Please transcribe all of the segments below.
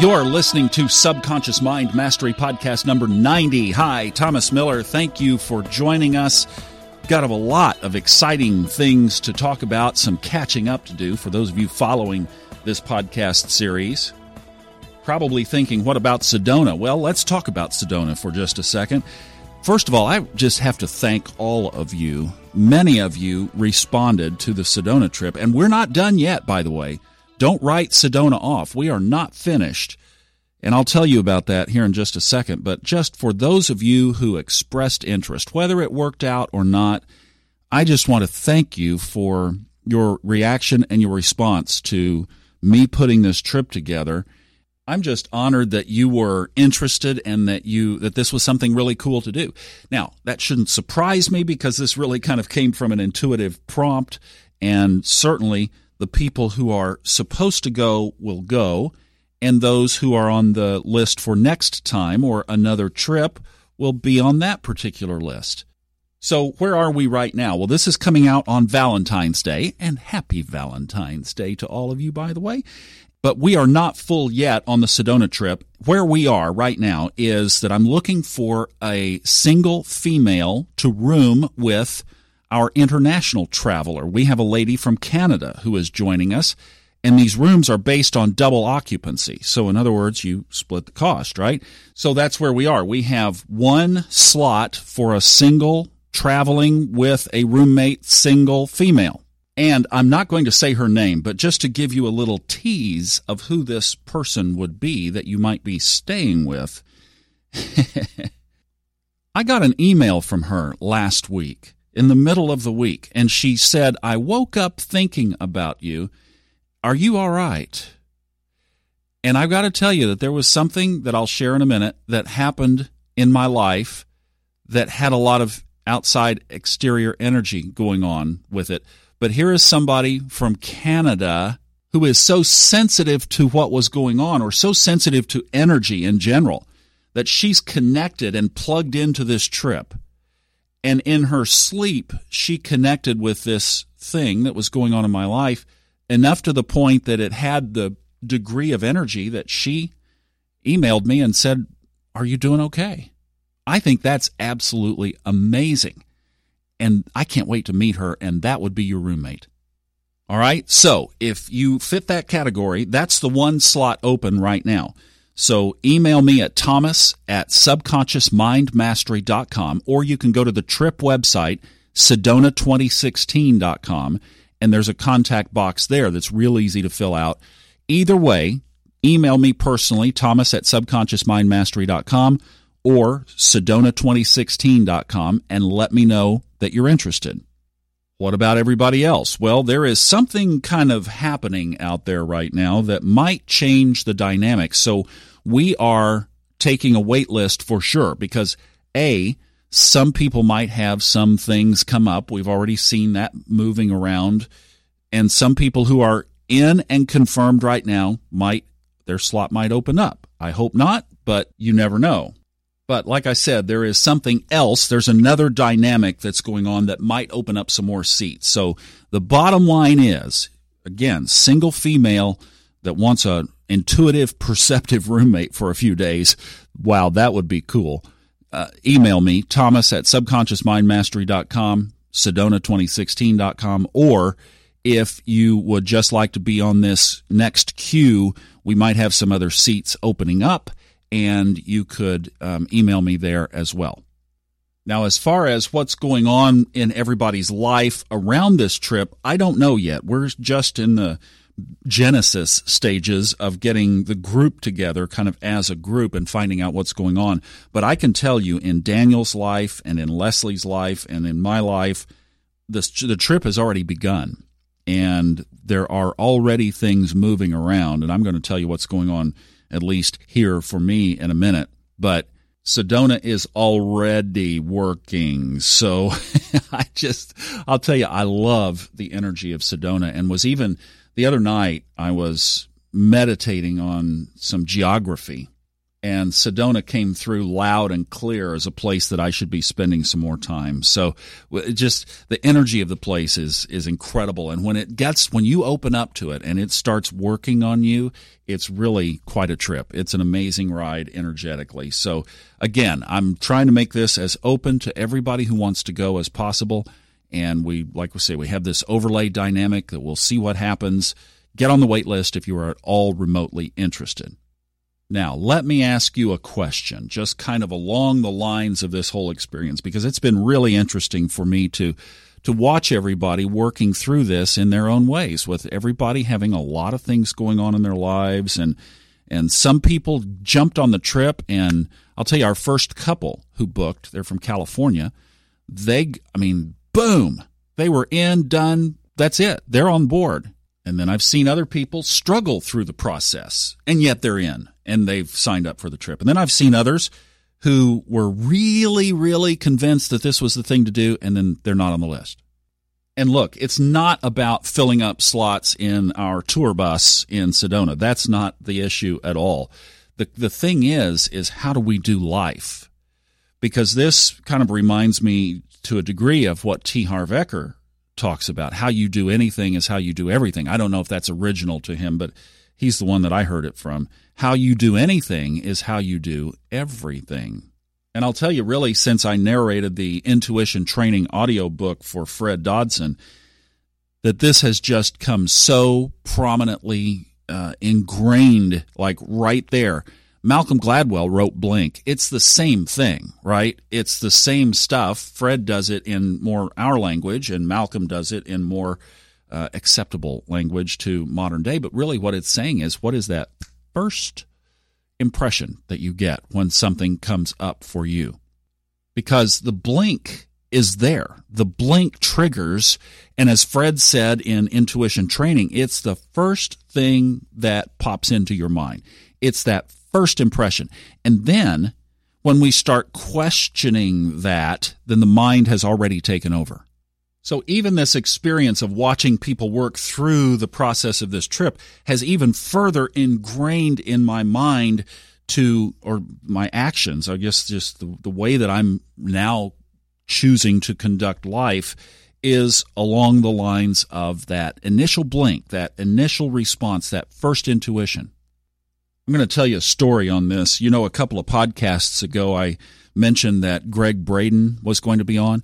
You're listening to Subconscious Mind Mastery Podcast number 90. Hi, Thomas Miller. Thank you for joining us. Got a lot of exciting things to talk about, some catching up to do for those of you following this podcast series. Probably thinking, what about Sedona? Well, let's talk about Sedona for just a second. First of all, I just have to thank all of you. Many of you responded to the Sedona trip, and we're not done yet, by the way. Don't write Sedona off. We are not finished. And I'll tell you about that here in just a second. But just for those of you who expressed interest, whether it worked out or not, I just want to thank you for your reaction and your response to me putting this trip together. I'm just honored that you were interested and that you that this was something really cool to do. Now, that shouldn't surprise me because this really kind of came from an intuitive prompt and certainly the people who are supposed to go will go, and those who are on the list for next time or another trip will be on that particular list. So, where are we right now? Well, this is coming out on Valentine's Day, and happy Valentine's Day to all of you, by the way. But we are not full yet on the Sedona trip. Where we are right now is that I'm looking for a single female to room with our international traveler. We have a lady from Canada who is joining us, and these rooms are based on double occupancy. So, in other words, you split the cost, right? So that's where we are. We have one slot for a single traveling with a roommate, single female. And I'm not going to say her name, but just to give you a little tease of who this person would be that you might be staying with. I got an email from her last week in the middle of the week, and she said, I woke up thinking about you. Are you all right? And I've got to tell you that there was something that I'll share in a minute that happened in my life that had a lot of outside exterior energy going on with it. But here is somebody from Canada who is so sensitive to what was going on or so sensitive to energy in general that she's connected and plugged into this trip and in her sleep, she connected with this thing that was going on in my life enough to the point that it had the degree of energy that she emailed me and said, Are you doing okay? I think that's absolutely amazing. And I can't wait to meet her, and that would be your roommate. All right. So if you fit that category, that's the one slot open right now. So email me at thomas at subconsciousmindmastery.com or you can go to the trip website, sedona2016.com, and there's a contact box there that's real easy to fill out. Either way, email me personally, thomas at subconsciousmindmastery.com or sedona2016.com, and let me know that you're interested. What about everybody else? Well, there is something kind of happening out there right now that might change the dynamics. So we are taking a wait list for sure because A, some people might have some things come up. We've already seen that moving around. And some people who are in and confirmed right now might, their slot might open up. I hope not, but you never know. But like I said, there is something else. There's another dynamic that's going on that might open up some more seats. So the bottom line is, again, single female that wants a intuitive, perceptive roommate for a few days. Wow, that would be cool. Uh, email me, thomas at subconsciousmindmastery.com, sedona2016.com, or if you would just like to be on this next queue, we might have some other seats opening up and you could um, email me there as well. Now, as far as what's going on in everybody's life around this trip, I don't know yet. We're just in the genesis stages of getting the group together kind of as a group and finding out what's going on. But I can tell you in Daniel's life and in Leslie's life and in my life, this, the trip has already begun. And there are already things moving around. And I'm going to tell you what's going on at least here for me in a minute. But Sedona is already working. So I just, I'll tell you, I love the energy of Sedona and was even the other night, I was meditating on some geography and Sedona came through loud and clear as a place that I should be spending some more time. So just the energy of the place is is incredible, and when it gets when you open up to it and it starts working on you, it's really quite a trip. It's an amazing ride energetically. So again, I'm trying to make this as open to everybody who wants to go as possible. And we, like we say, we have this overlay dynamic that we'll see what happens. Get on the wait list if you are at all remotely interested. Now, let me ask you a question, just kind of along the lines of this whole experience, because it's been really interesting for me to to watch everybody working through this in their own ways, with everybody having a lot of things going on in their lives, and and some people jumped on the trip. And I'll tell you, our first couple who booked, they're from California. They, I mean, boom, they were in, done. That's it. They're on board. And then I've seen other people struggle through the process, and yet they're in and they've signed up for the trip. And then I've seen others who were really, really convinced that this was the thing to do, and then they're not on the list. And look, it's not about filling up slots in our tour bus in Sedona. That's not the issue at all. The, the thing is, is how do we do life? Because this kind of reminds me to a degree of what T. Harv Eker talks about. How you do anything is how you do everything. I don't know if that's original to him, but he's the one that I heard it from. How you do anything is how you do everything. And I'll tell you, really, since I narrated the intuition training audio book for Fred Dodson, that this has just come so prominently uh, ingrained, like right there. Malcolm Gladwell wrote Blink. It's the same thing, right? It's the same stuff. Fred does it in more our language, and Malcolm does it in more uh, acceptable language to modern day. But really, what it's saying is what is that first impression that you get when something comes up for you? Because the blink is there. The blink triggers. And as Fred said in intuition training, it's the first thing that pops into your mind. It's that first impression. And then when we start questioning that, then the mind has already taken over. So even this experience of watching people work through the process of this trip has even further ingrained in my mind to, or my actions, I guess just the, the way that I'm now choosing to conduct life is along the lines of that initial blink, that initial response, that first intuition. I'm going to tell you a story on this. You know, a couple of podcasts ago, I mentioned that Gregg Braden was going to be on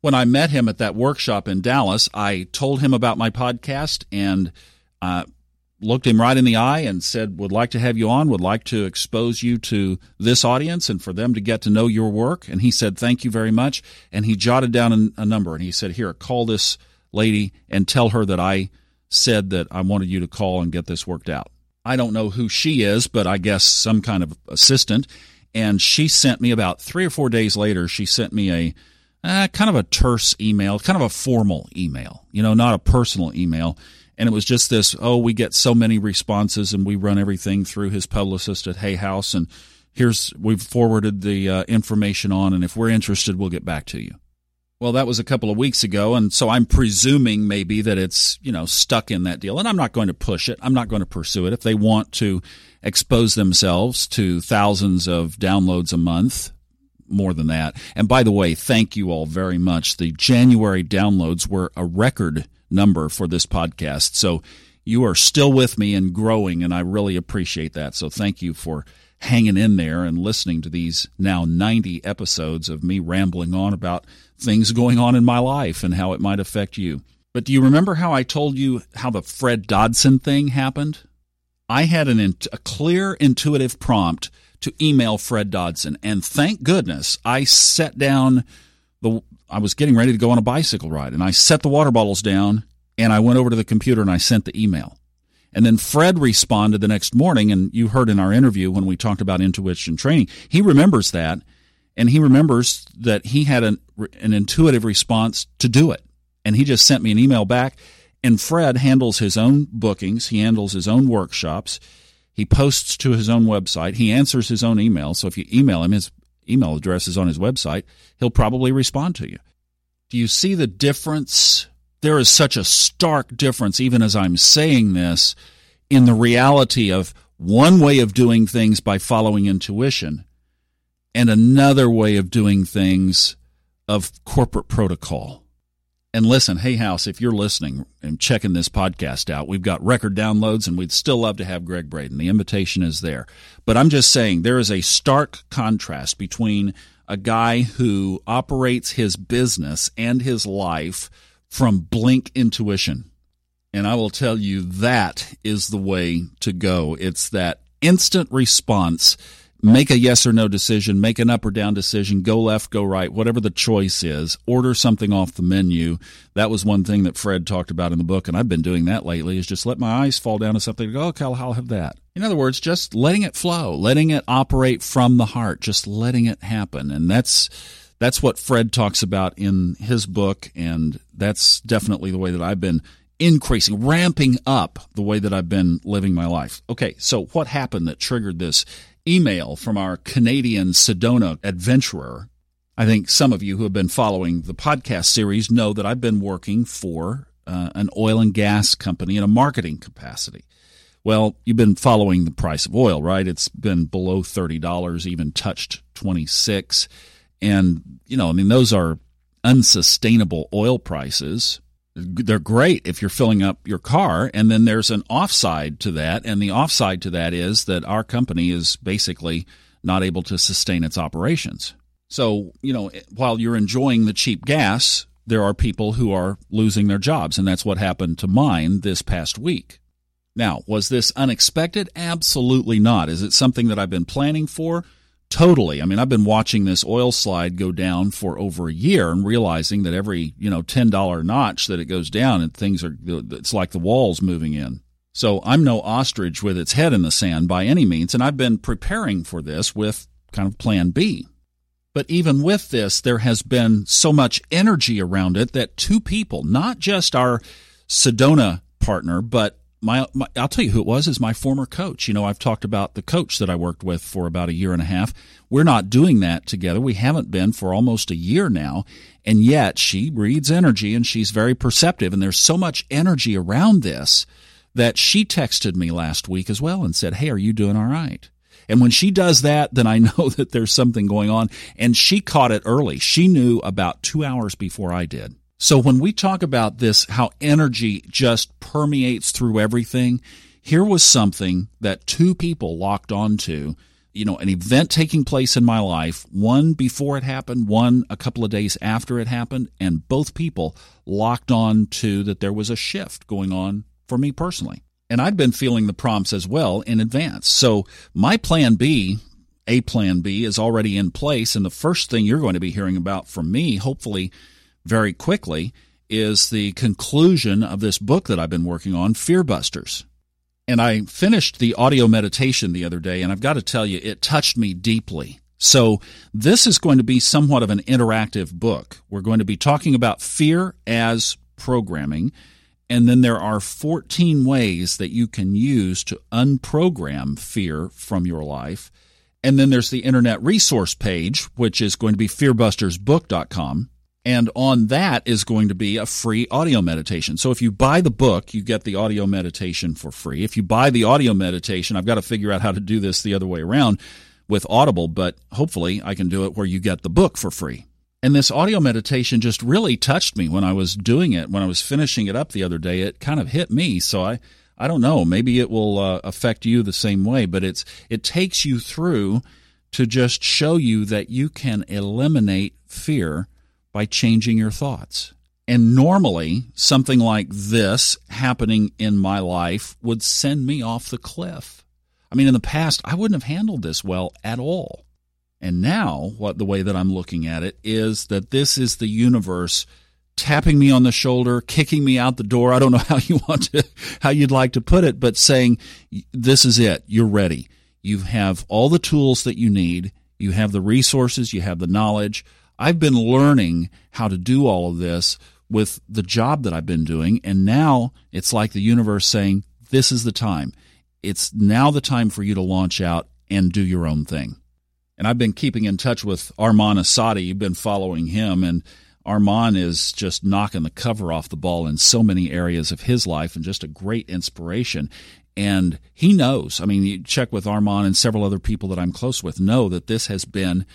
when I met him at that workshop in Dallas, I told him about my podcast and uh, looked him right in the eye and said, Would like to have you on, would like to expose you to this audience and for them to get to know your work. And he said, Thank you very much. And he jotted down a number and he said, Here, call this lady and tell her that I said that I wanted you to call and get this worked out. I don't know who she is, but I guess some kind of assistant. And she sent me about three or four days later, she sent me a uh, kind of a terse email, kind of a formal email, you know, not a personal email. And it was just this, oh, we get so many responses and we run everything through his publicist at Hay House. And here's, we've forwarded the uh, information on. And if we're interested, we'll get back to you. Well, that was a couple of weeks ago. And so I'm presuming maybe that it's, you know, stuck in that deal. And I'm not going to push it. I'm not going to pursue it. If they want to expose themselves to thousands of downloads a month, more than that. And by the way, thank you all very much. The January downloads were a record number for this podcast. So you are still with me and growing, and I really appreciate that. So thank you for hanging in there and listening to these now 90 episodes of me rambling on about things going on in my life and how it might affect you. But do you remember how I told you how the Fred Dodson thing happened? I had an, a clear intuitive prompt to email Fred Dodson. And thank goodness I set down the, I was getting ready to go on a bicycle ride and I set the water bottles down and I went over to the computer and I sent the email. And then Fred responded the next morning, and you heard in our interview when we talked about intuition training, he remembers that, and he remembers that he had an, an intuitive response to do it. And he just sent me an email back. And Fred handles his own bookings, he handles his own workshops. He posts to his own website. He answers his own email. So if you email him, his email address is on his website. He'll probably respond to you. Do you see the difference? There is such a stark difference, even as I'm saying this, in the reality of one way of doing things by following intuition, and another way of doing things of corporate protocol. And listen, Hay House, if you're listening and checking this podcast out, we've got record downloads and we'd still love to have Gregg Braden. The invitation is there. But I'm just saying there is a stark contrast between a guy who operates his business and his life from blink intuition. And I will tell you that is the way to go. It's that instant response make a yes or no decision, make an up or down decision, go left, go right, whatever the choice is, order something off the menu. That was one thing that Fred talked about in the book, and I've been doing that lately, is just let my eyes fall down to something and go, oh, okay, I'll have that. In other words, just letting it flow, letting it operate from the heart, just letting it happen. And that's that's what Fred talks about in his book, and that's definitely the way that I've been increasing, ramping up the way that I've been living my life. Okay, so what happened that triggered this email from our Canadian Sedona adventurer. I think some of you who have been following the podcast series know that I've been working for uh, an oil and gas company in a marketing capacity. Well, you've been following the price of oil, right? It's been below $30, even touched 26. And, you know, I mean, those are unsustainable oil prices they're great if you're filling up your car. And then there's an offside to that. And the offside to that is that our company is basically not able to sustain its operations. So you know while you're enjoying the cheap gas there are people who are losing their jobs. And that's what happened to mine this past week. Now was this unexpected? Absolutely not. Is it something that i've been planning for Totally. I mean, I've been watching this oil slide go down for over a year and realizing that every, you know, $10 notch that it goes down and things are, it's like the walls moving in. So I'm no ostrich with its head in the sand by any means. And I've been preparing for this with kind of plan B. But even with this, there has been so much energy around it that two people, not just our Sedona partner, but my, my, I'll tell you who it was is my former coach. You know, I've talked about the coach that I worked with for about a year and a half. We're not doing that together. We haven't been for almost a year now. And yet she reads energy and she's very perceptive. And there's so much energy around this that she texted me last week as well and said, Hey, are you doing all right? And when she does that, then I know that there's something going on. And she caught it early. She knew about two hours before I did. So when we talk about this, how energy just permeates through everything, here was something that two people locked onto. You know, an event taking place in my life, one before it happened, one a couple of days after it happened, and both people locked on to that there was a shift going on for me personally. And I'd been feeling the prompts as well in advance. So my plan B, a plan B, is already in place. And the first thing you're going to be hearing about from me, hopefully, very quickly is the conclusion of this book that I've been working on, Fearbusters. And I finished the audio meditation the other day, and I've got to tell you, it touched me deeply. So, this is going to be somewhat of an interactive book. We're going to be talking about fear as programming, and then there are 14 ways that you can use to unprogram fear from your life. And then there's the internet resource page, which is going to be fearbustersbook.com. And on that is going to be a free audio meditation. So if you buy the book, you get the audio meditation for free. If you buy the audio meditation, I've got to figure out how to do this the other way around with Audible, but hopefully I can do it where you get the book for free. And this audio meditation just really touched me when I was doing it, when I was finishing it up the other day. It kind of hit me. So I, I don't know, maybe it will uh, affect you the same way, but it's, it takes you through to just show you that you can eliminate fear by changing your thoughts. And normally, something like this happening in my life would send me off the cliff. I mean, in the past, I wouldn't have handled this well at all. And now, what the way that I'm looking at it is that this is the universe tapping me on the shoulder, kicking me out the door. I don't know how you want to, how you'd like to put it, but saying, this is it. You're ready. You have all the tools that you need. You have the resources. You have the knowledge. I've been learning how to do all of this with the job that I've been doing. And now it's like the universe saying, this is the time. It's now the time for you to launch out and do your own thing. And I've been keeping in touch with Arman Assadi. You've been following him, and Arman is just knocking the cover off the ball in so many areas of his life and just a great inspiration. And he knows. I mean, you check with Arman and several other people that I'm close with know that this has been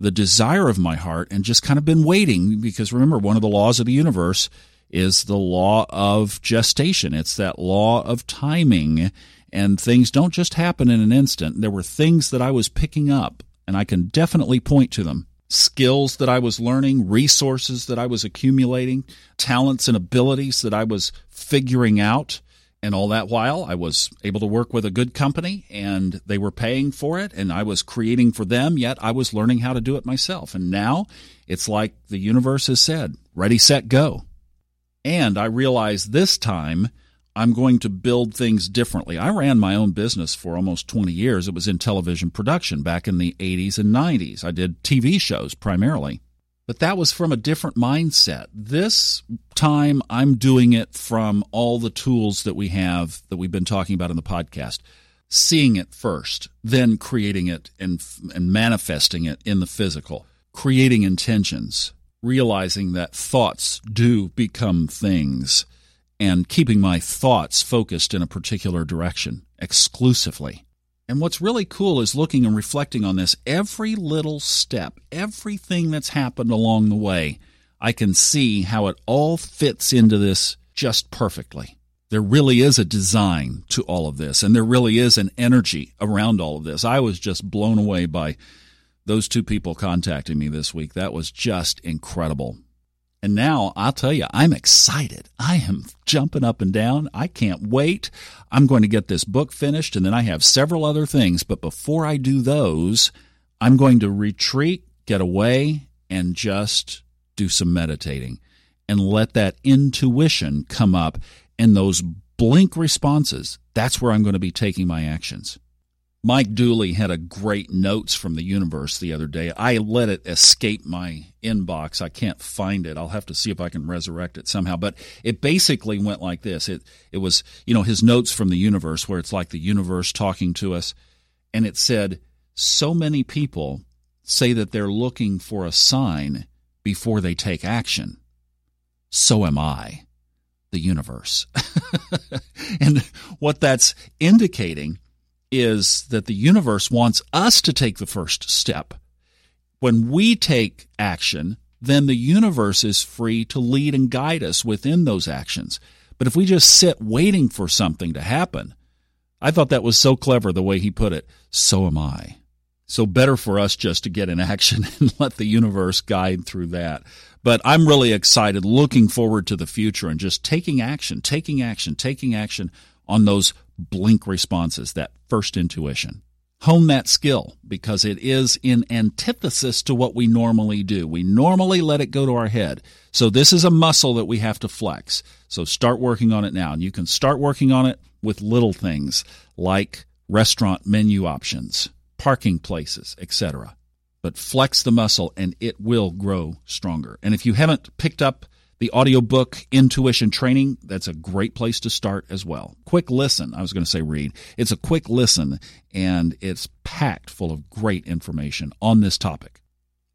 the desire of my heart and just kind of been waiting because remember, one of the laws of the universe is the law of gestation. It's that law of timing and things don't just happen in an instant. There were things that I was picking up and I can definitely point to them. Skills that I was learning, resources that I was accumulating, talents and abilities that I was figuring out and all that while, I was able to work with a good company and they were paying for it and I was creating for them, yet I was learning how to do it myself. And now it's like the universe has said ready, set, go. And I realized this time I'm going to build things differently. I ran my own business for almost 20 years. It was in television production back in the 80s and 90s. I did TV shows primarily. But that was from a different mindset. This time, I'm doing it from all the tools that we have that we've been talking about in the podcast. Seeing it first, then creating it and, and manifesting it in the physical, creating intentions, realizing that thoughts do become things, and keeping my thoughts focused in a particular direction exclusively. And what's really cool is looking and reflecting on this. Every little step, everything that's happened along the way, I can see how it all fits into this just perfectly. There really is a design to all of this, and there really is an energy around all of this. I was just blown away by those two people contacting me this week. That was just incredible. And now I'll tell you, I'm excited. I am jumping up and down. I can't wait. I'm going to get this book finished, and then I have several other things. But before I do those, I'm going to retreat, get away, and just do some meditating and let that intuition come up and those blink responses. That's where I'm going to be taking my actions. Mike Dooley had a great notes from the universe the other day. I let it escape my inbox. I can't find it. I'll have to see if I can resurrect it somehow. But it basically went like this. It it was, you know, his notes from the universe where it's like the universe talking to us. And it said, so many people say that they're looking for a sign before they take action. So am I, the universe. and what that's indicating is that the universe wants us to take the first step. When we take action, then the universe is free to lead and guide us within those actions. But if we just sit waiting for something to happen, I thought that was so clever the way he put it. So am I. So better for us just to get in action and let the universe guide through that. But I'm really excited, looking forward to the future and just taking action, taking action, taking action on those blink responses, that first intuition. Hone that skill because it is in antithesis to what we normally do. We normally let it go to our head. So this is a muscle that we have to flex. So start working on it now. And you can start working on it with little things like restaurant menu options, parking places, etc. But flex the muscle and it will grow stronger. And if you haven't picked up the audiobook Intuition Training, that's a great place to start as well. Quick listen. I was going to say read. It's a quick listen and it's packed full of great information on this topic.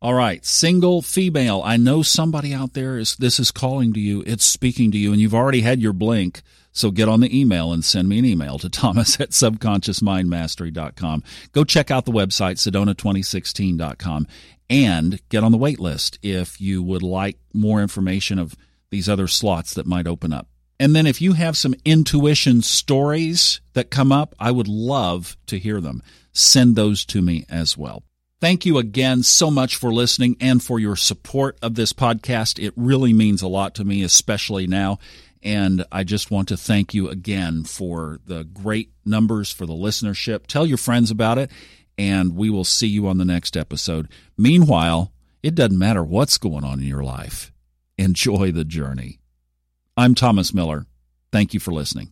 All right, single female. I know somebody out there is this is calling to you. It's speaking to you and you've already had your blink. So get on the email and send me an email to thomas at subconsciousmindmastery.com. Go check out the website, sedona2016.com, and get on the wait list if you would like more information of these other slots that might open up. And then if you have some intuition stories that come up, I would love to hear them. Send those to me as well. Thank you again so much for listening and for your support of this podcast. It really means a lot to me, especially now. And I just want to thank you again for the great numbers, for the listenership. Tell your friends about it and we will see you on the next episode. Meanwhile, it doesn't matter what's going on in your life. Enjoy the journey. I'm Thomas Miller. Thank you for listening.